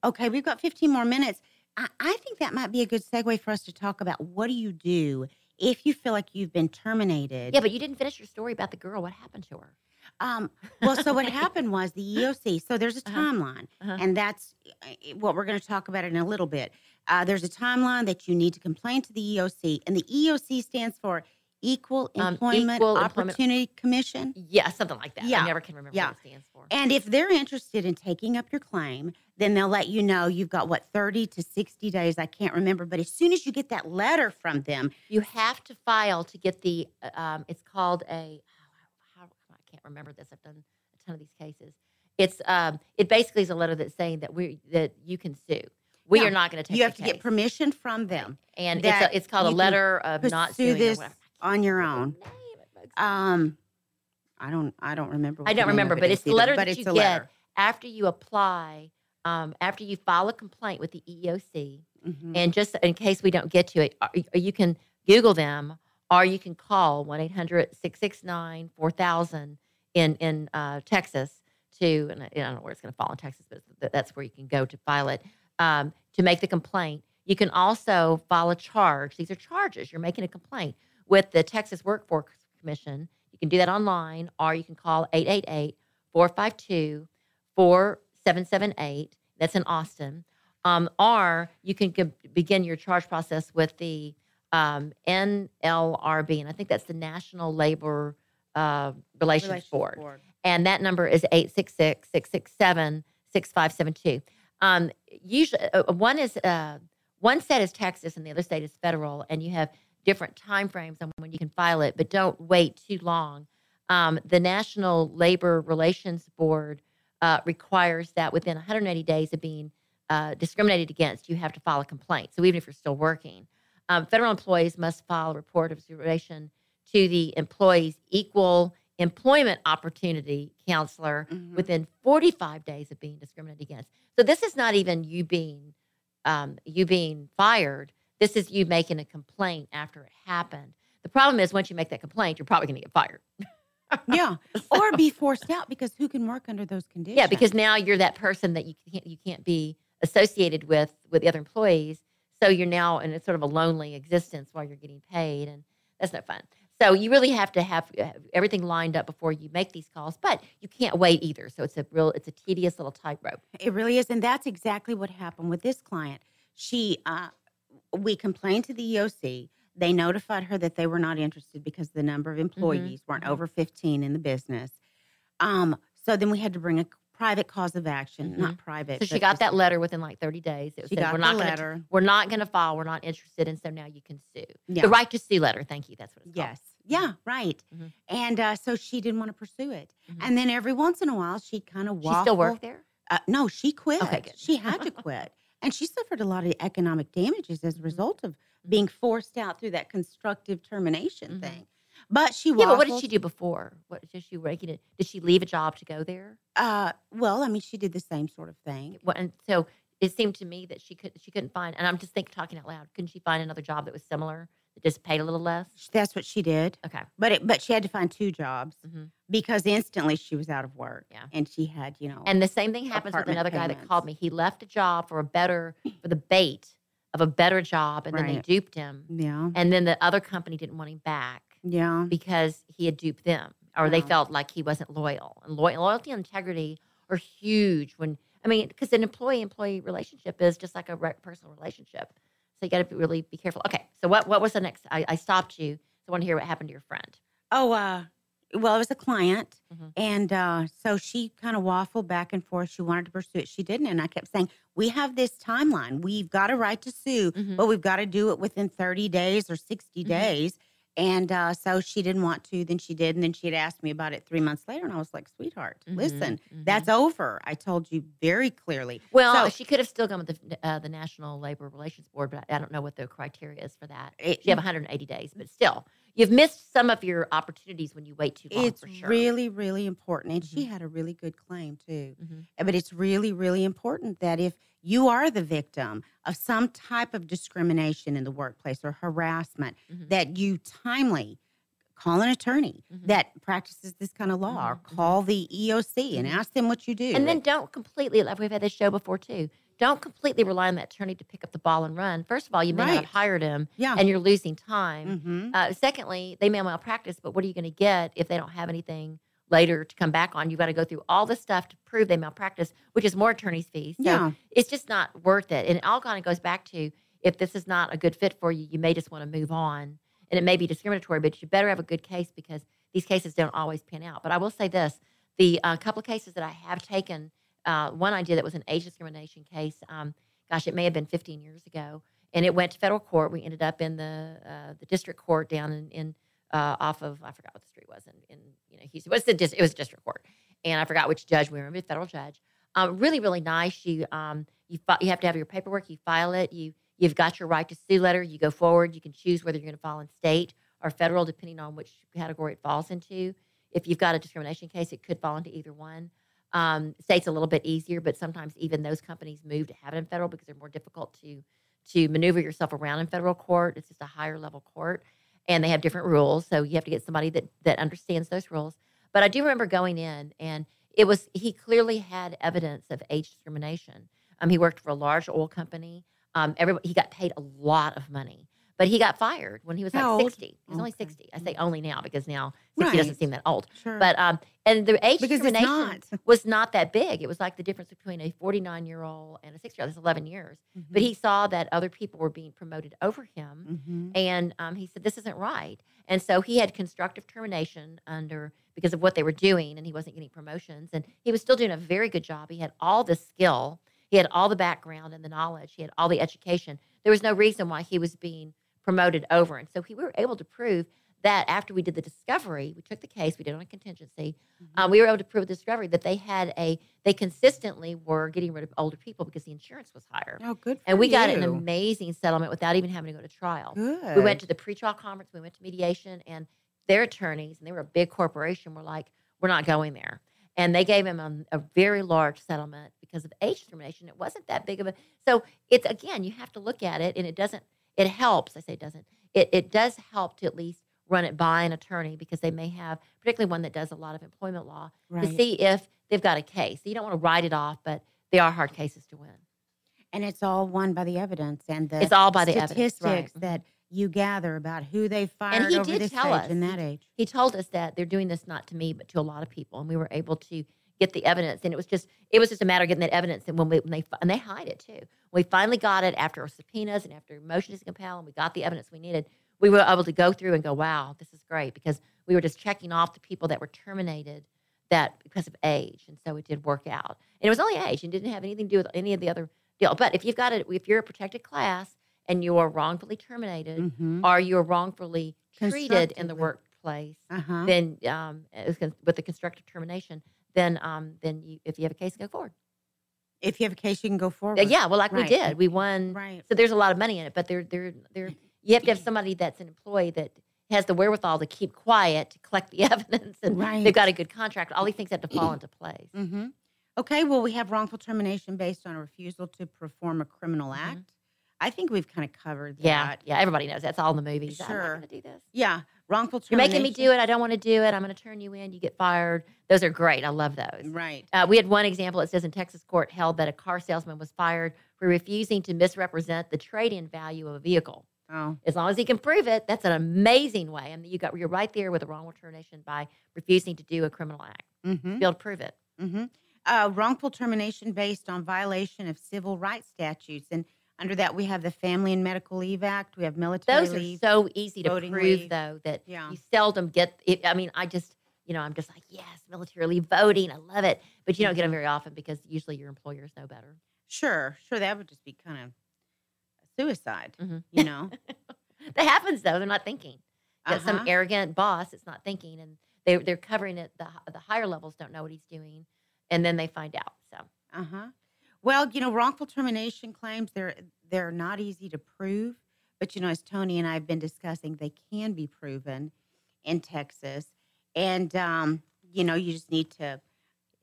okay, we've got fifteen more minutes. I, I think that might be a good segue for us to talk about what do you do if you feel like you've been terminated. Yeah, but you didn't finish your story about the girl. What happened to her? Um, well, so what happened was the EOC. So there's a Uh-huh. timeline, Uh-huh. and that's uh, what we're going to talk about in a little bit. Uh, there's a timeline that you need to complain to the EOC, and the EOC stands for Equal Um, Employment Equal Employment- Opportunity Commission. Yeah, something like that. Yeah, I never can remember yeah. what it stands for. And if they're interested in taking up your claim, then they'll let you know you've got what 30 to 60 days. I can't remember, but as soon as you get that letter from them, You have to file to get the. uh, Um, it's called a. How, I can't remember this. I've done a ton of these cases. It's um. It basically is a letter that's saying that we that you can sue. We Yeah, are not going to take. you have to get permission from them and it's a, it's called a letter of not suing. or this whatever. On your own. can't remember the name. It bugs me. Um, I don't, I don't remember. what I don't remember, but it's the letter that you get letter. after you apply. Um, after you file a complaint with the EEOC, Mhm. And just in case we don't get to it, you can Google them or you can call 1 800 669 4000 in in uh, Texas to, and I I don't know where it's going to fall in Texas, but that's where you can go to file it um, to make the complaint. You can also file a charge. These are charges. You're making a complaint with the Texas Workforce Commission. You can do that online or you can call 888 452 4778. That's in Austin. Um, or you can g- begin your charge process with the um, NLRB, and I think that's the National Labor uh, Relations, Relations Board. Board. And that number is 866 667 6572. Um, Usually, uh, uh, one is uh, one set is Texas and the other state is federal, and you have different time frames on when you can file it, but don't wait too long. Um, the National Labor Relations Board uh, requires that within 180 days of being uh, discriminated against, you have to file a complaint. So even if you're still working, um, federal employees must file a report of discrimination to the employee's equal employment opportunity counselor Mhm. within 45 days of being discriminated against. So this is not even you being um, you being fired. This is you making a complaint after it happened. The problem is once you make that complaint, you're probably going to get fired. yeah, or be forced out because who can work under those conditions? Yeah, because now you're that person that you can't you can't be associated with with the other employees. So you're now in a sort of a lonely existence while you're getting paid, and that's no fun. So you really have to have uh, everything lined up before you make these calls, but you can't wait either. So it's a real it's a tedious little tightrope. It really is, and that's exactly what happened with this client. She, uh, we complained to the EOC. They notified her that they were not interested because the number of employees weren't mhm. over fifteen in the business. Um, so then we had to bring a private cause of action, not private. So she got that letter within like 30 days. It She said got we're the not letter. we're not going to file. We're not interested, and so now you can sue. Yeah. The right to sue letter. Thank you. That's what it's called. Yes. Yeah. Right. Mhm. And uh, so she didn't want to pursue it. Mhm. And then every once in a while, she'd kind of walked She still work there. Uh, no, she quit. Okay, good. She had to quit. And she suffered a lot of economic damages as a Mhm. result of being forced out through that constructive termination Mhm. thing. But she Yeah, but what did she do before? What did she it? Did she leave a job to go there? Uh, well, I mean, she did the same sort of thing. What, and so it seemed to me that she could she couldn't find. And I'm just thinking, talking out loud. Couldn't she find another job that was similar just paid a little less? That's what she did. Okay. But it, but she had to find two jobs Mhm. because instantly she was out of work. Yeah. And she had, you know, And the same thing happens with another guy that called me. He left a job for a better for the bait of a better job, and then they duped him. yeah, And then the other company didn't want him back. yeah, because he had duped them or they felt like he wasn't loyal. And loy- loyalty and integrity are huge when, I mean, because an employee employee relationship is just like a re- personal relationship. So you got to really be careful. Okay. So what, what was the next? I, I stopped you. So I want to hear what happened to your friend. Oh, uh, well, it was a client, Mhm. and uh, so she kind of waffled back and forth. She wanted to pursue it, she didn't, and I kept saying, "We have this timeline. We've got a right to sue, Mhm. but we've got to do it within thirty days or 60 Mhm. days." And uh, so she didn't want to. Then she did, and then she had asked me about it three months later, and I was like, "Sweetheart, Mhm, listen, mhm. that's over. I told you very clearly." Well, So- she could have still gone with the, uh, the National Labor Relations Board, but I, don't know what the criteria is for that. It- you have 180 days, but still, you've missed some of your opportunities when you wait too long. It's for sure. really, really important. And she Mhm. had a really good claim too. Mhm. Uh, But it's really, really important that if you are the victim of some type of discrimination in the workplace or harassment, Mhm. that you timely call an attorney Mhm. that practices this kind of law or Mhm, mhm. call the EOC and Mhm. ask them what you do. And then don't completely, like we've had this show before too, don't completely rely on that attorney to pick up the ball and run. First of all, you may not have hired him yeah. and you're losing time. hmm Uh, secondly, they may malpractice, but what are you going to get if they don't have anything later to come back on? You've got to go through all this stuff to prove they malpractice, which is more attorney's fees. So Yeah. it's just not worth it. And it all kind of goes back to if this is not a good fit for you, you may just want to move on. And it may be discriminatory, but you better have a good case because these cases don't always pan out. But I will say this the uh, couple of cases that I have taken, uh, one I did that was an age discrimination case. Um, gosh, it may have been 15 years ago. And it went to federal court. We ended up in the uh, the district court down in, in uh, off of I forgot what the street was in, in you know Houston. What's the dis- it was district court, and I forgot which judge we were. A federal judge. Um, really, really nice. You um, you fi- you have to have your paperwork. You file it. You you've got your right to sue letter. You go forward. You can choose whether you're going to file in state or federal, depending on which category it falls into. If you've got a discrimination case, it could fall into either one. Um, state's a little bit easier, but sometimes even those companies move to have it in federal because they're more difficult to to maneuver yourself around in federal court. It's just a higher level court, and they have different rules. So you have to get somebody that that understands those rules. But I do remember going in, and it was he clearly had evidence of age discrimination. Um, he worked for a large oil company. Um, everybody he got paid a lot of money, but he got fired when he was How like old? sixty. He was only sixty. I say only now because now sixty doesn't seem that old. Sure. But um, and the age because discrimination not. was not that big. It was like the difference between a 49 year old and a 60 year old. That's 11 years. But he saw that other people were being promoted over him. hmm And um, he said, This isn't right. And so he had constructive termination under because of what they were doing, and he wasn't getting promotions. And he was still doing a very good job. He had all the skill, he had all the background and the knowledge, he had all the education. There was no reason why he was being promoted over. And so he, we were able to prove that after we did the discovery, we took the case, we did it on a contingency. Mm-hmm. Uh, we were able to prove the discovery that they had a they consistently were getting rid of older people because the insurance was higher, Oh, good. For and we got an amazing settlement without even having to go to trial. Good. We went to the pretrial conference, we went to mediation, and their attorneys, and they were a big corporation, were like, "We're not going there." And they gave him a, a very large settlement because of age discrimination. It wasn't that big of a. So it's again, you have to look at it, and it doesn't. It helps. I say it doesn't. It it does help to at least run it by an attorney because they may have, particularly one that does a lot of employment law, right. to see if they've got a case. So you don't want to write it off, but they are hard cases to win. and it's all won by the evidence and the It's all by the evidence, statistics right. that you gather about who they fired and he over did this tell age us. and that age. he told us that they're doing this not to me but to a lot of people and we were able to get the evidence and it was just it was just a matter of getting that evidence and when, we, when they and they hide it too. We finally got it after our subpoenas and after motions to compel and we got the evidence we needed. We were able to go through and go wow this is great because we were just checking off the people that were terminated that because of age and so it did work out. And it was only age and didn't have anything to do with any of the other deal. But if you've got it if you're a protected class and you're wrongfully terminated Mm-hmm. or you're wrongfully treated in the workplace Uh huh. then um, it was con- with the constructive termination, then um, then you, if you have a case, go forward. If you have a case, you can go forward. Uh, yeah, well, like we did, we won. Right. So there's a lot of money in it, but they're they're they're you have to have somebody that's an employee that has the wherewithal to keep quiet to collect the evidence, and Right. they've got a good contract. All these things have to fall into place. Mm-hmm. Okay. Well, we have wrongful termination based on a refusal to perform a criminal Mhm. act. I think we've kind of covered that. Yeah, yeah, everybody knows that's all in the movies. I'm Sure. not going to do this. Yeah. Wrongful termination. You're making me do it. I don't want to do it. I'm going to turn you in. You get fired. Those are great. I love those. Right. Uh, we had one example. It says in Texas court held that a car salesman was fired for refusing to misrepresent the trade-in value of a vehicle. Oh. As long as he can prove it, that's an amazing way. I mean, you got you're right there with a wrongful termination by refusing to do a criminal act. Mm-hmm. Be able to prove it. Mm-hmm. Uh, wrongful termination based on violation of civil rights statutes, and under that we have the Family and Medical Leave Act. We have military Those are leave. so easy to prove, leave. though, that Yeah. you seldom get. It, I mean, I just you know I'm just like yes, military leave voting. I love it, but you don't get them very often because usually your employers know better. Sure, sure. That would just be kind of suicide. Mhm. You know. that happens though. They're not thinking. That some Uh-huh. arrogant boss is not thinking, and they they're covering it. The the higher levels don't know what he's doing, and then they find out. So Uh huh. Well, you know, wrongful termination claims they're they're not easy to prove, but you know, as Toni and I have been discussing, they can be proven in Texas, and um, you know, you just need to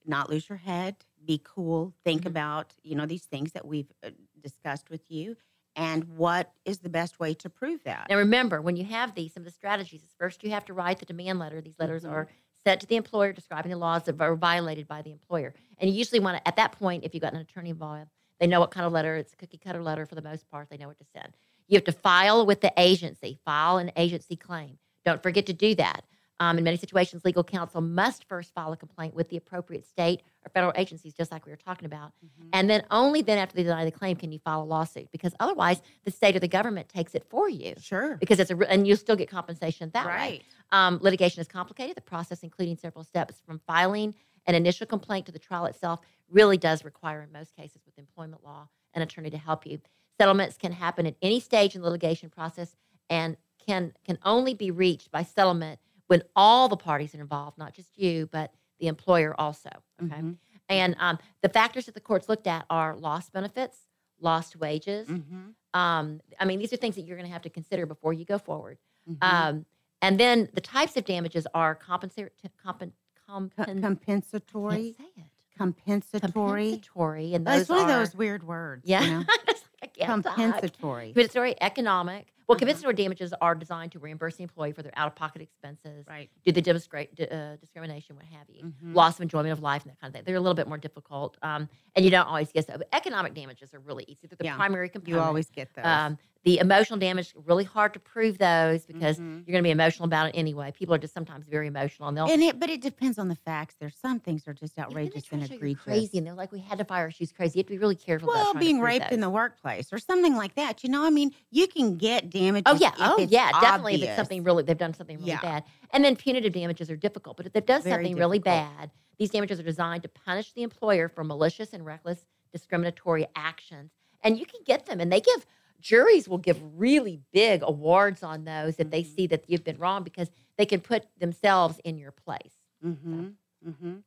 not lose your head, be cool, think Mhm. about you know these things that we've uh, discussed with you, and what is the best way to prove that. now remember, when you have these, some of the strategies is first you have to write the demand letter. These letters Mhm. are sent to the employer describing the laws that are violated by the employer, and you usually want to at that point, if you've got an attorney involved, they know what kind of letter. It's a cookie cutter letter for the most part. They know what to send. You have to file with the agency. File an agency claim. Don't forget to do that. Um, in many situations, legal counsel must first file a complaint with the appropriate state or federal agencies, just like we were talking about. Mhm. And then only then, after they deny the claim, can you file a lawsuit because otherwise, the state or the government takes it for you Sure. because it's a re- and you'll still get compensation that way. right. Um, litigation is complicated. The process, including several steps from filing an initial complaint to the trial itself, really does require, in most cases, with employment law, an attorney to help you. Settlements can happen at any stage in the litigation process and can can only be reached by settlement when all the parties are involved, not just you, but the employer also. Okay. Mhm. And um, the factors that the courts looked at are lost benefits, lost wages. Mhm. Um, I mean, these are things that you're going to have to consider before you go forward. Mhm. Um, and then the types of damages are compensatory, compen, compen, compensatory. say it. Compensatory. compensatory, and That's those one of those weird words. Yeah, You know? Like, can't talk. compensatory. Compensatory, economic. Well, compensatory damages are designed to reimburse the employee for their out-of-pocket expenses, Right. do the demonstrate, uh, discrimination, what have you, Mhm. loss of enjoyment of life, and that kind of thing. They're a little bit more difficult, um, and you don't always get that. But economic damages are really easy. They're the Yeah, primary component. You always get those. Um, the emotional damage really hard to prove those because Mhm. you're going to be emotional about it anyway. People are just sometimes very emotional, and they'll and it, but it depends on the facts. There's some things that are just Yeah, then they outrageous and to show you're egregious. crazy, and they're like, "We had to fire her. She's crazy." You have to be really careful. about Well, being raped in the workplace or something like that. You know, I mean, you can get damages. Oh yeah, oh yeah, definitely. If it's something really, they've done something really Yeah. bad, and then punitive damages are difficult. But if they've done Very something really bad, these damages are designed to punish the employer for malicious and reckless discriminatory actions, and you can get them. And they give juries will give really big awards on those if they Mhm. see that you've been wrong because they can put themselves in your place. Mm-hmm. Mm-hmm.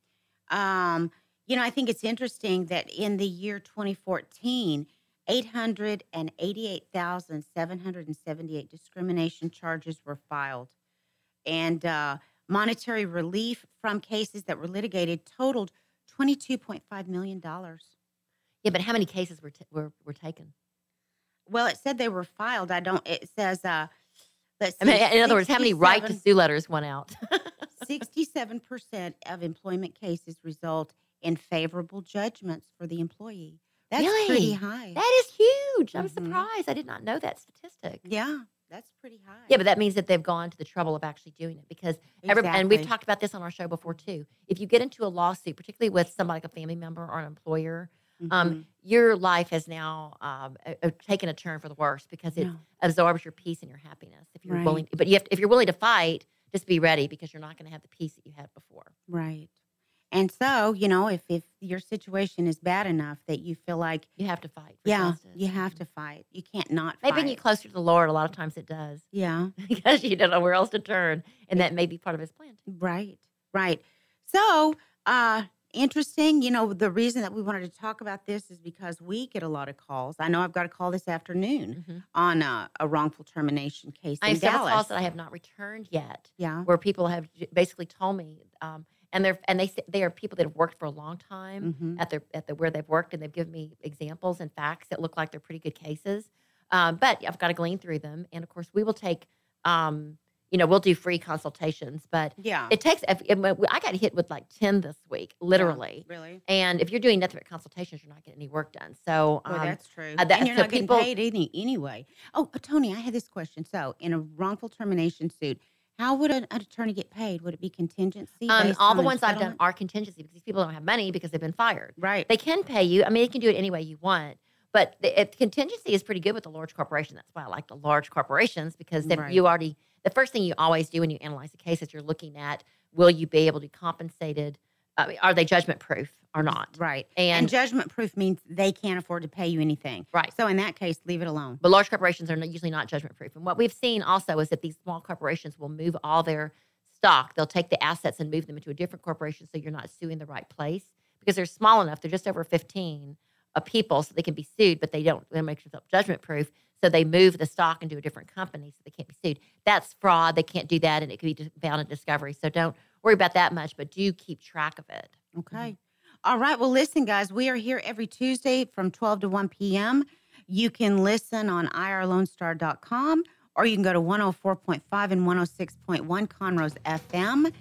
Um, you know, I think it's interesting that in the year 2014, 888,778 discrimination charges were filed. And uh, monetary relief from cases that were litigated totaled $22.5 million. Yeah, but how many cases were t- were, were taken? Well, it said they were filed. I don't, it says, uh, let's I mean, in other words, how many right to sue letters went out? 67% of employment cases result in favorable judgments for the employee. That's Really? pretty high. that is huge. I'm Mhm. surprised. I did not know that statistic. yeah, that's pretty high. Yeah, but that means that they've gone to the trouble of actually doing it because every, and we've talked about this on our show before too. If you get into a lawsuit, particularly with somebody like a family member or an employer, um, Mhm. your life has now um, a- taken a turn for the worse because it No. absorbs your peace and your happiness. If you're Right. willing, but you have to, if you're willing to fight, just be ready because you're not going to have the peace that you had before. right. And so, you know, if, if your situation is bad enough that you feel like, You have to fight. For yeah, justice. you have to fight. You can't not Maybe fight. you get closer to the Lord. A lot of times it does yeah, because you don't know where else to turn, and that may be part of His plan. Too. right, right. So, uh, interesting. You know, the reason that we wanted to talk about this is because we get a lot of calls. I know I've got a call this afternoon Mhm. on a, a wrongful termination case I in have calls that I have not returned yet. yeah. where people have basically told me, um, and they're and they they are people that have worked for a long time Mhm. at their at the where they've worked, and they've given me examples and facts that look like they're pretty good cases. Um, but I've got to glean through them, and of course, we will take, um, you know, we'll do free consultations, but Yeah. it takes. if- if- I got hit with like ten this week, literally. Really? And if you're doing nothing but consultations, you're not getting any work done. So Well, um, that's true. uh, that- and you're so not getting paid any anyway. Oh, uh, Toni, I had this question. So, in a wrongful termination suit, how would an, an attorney get paid? Would it be contingency? um, all on the ones I've done are contingency because these people don't have money because they've been fired. right. They can pay you. I mean, they can do it any way you want. But the it, contingency is pretty good with the large corporation. That's why I like the large corporations because then Right. you already the first thing you always do when you analyze a case is you're looking at will you be able to be compensated? Are they judgment proof or not? Right. And, And, judgment proof means they can't afford to pay you anything. right. So, in that case, leave it alone. But large corporations are not, usually not judgment proof. And what we've seen also is that these small corporations will move all their stock. They'll take the assets and move them into a different corporation so you're not suing the right place because they're small enough. They're just over 15 uh, people so they can be sued, but they don't they make themselves judgment proof. So they move the stock into a different company so they can't be sued. That's fraud. They can't do that and it could be found in discovery. So don't worry about that much, but do keep track of it. Okay. All right. Well, listen, guys, we are here every Tuesday from 12 to 1 p.m. You can listen on irlonestar.com or you can go to 104.5 and 106.1 Conroe's FM.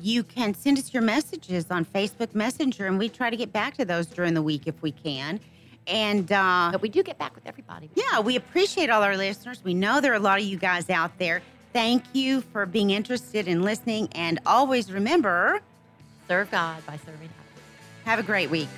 You can send us your messages on Facebook Messenger, and we try to get back to those during the week if we can. And uh, But we do get back with everybody. yeah, we appreciate all our listeners. We know there are a lot of you guys out there. Thank you for being interested in listening. And always remember, Serve God by serving others. have a great week.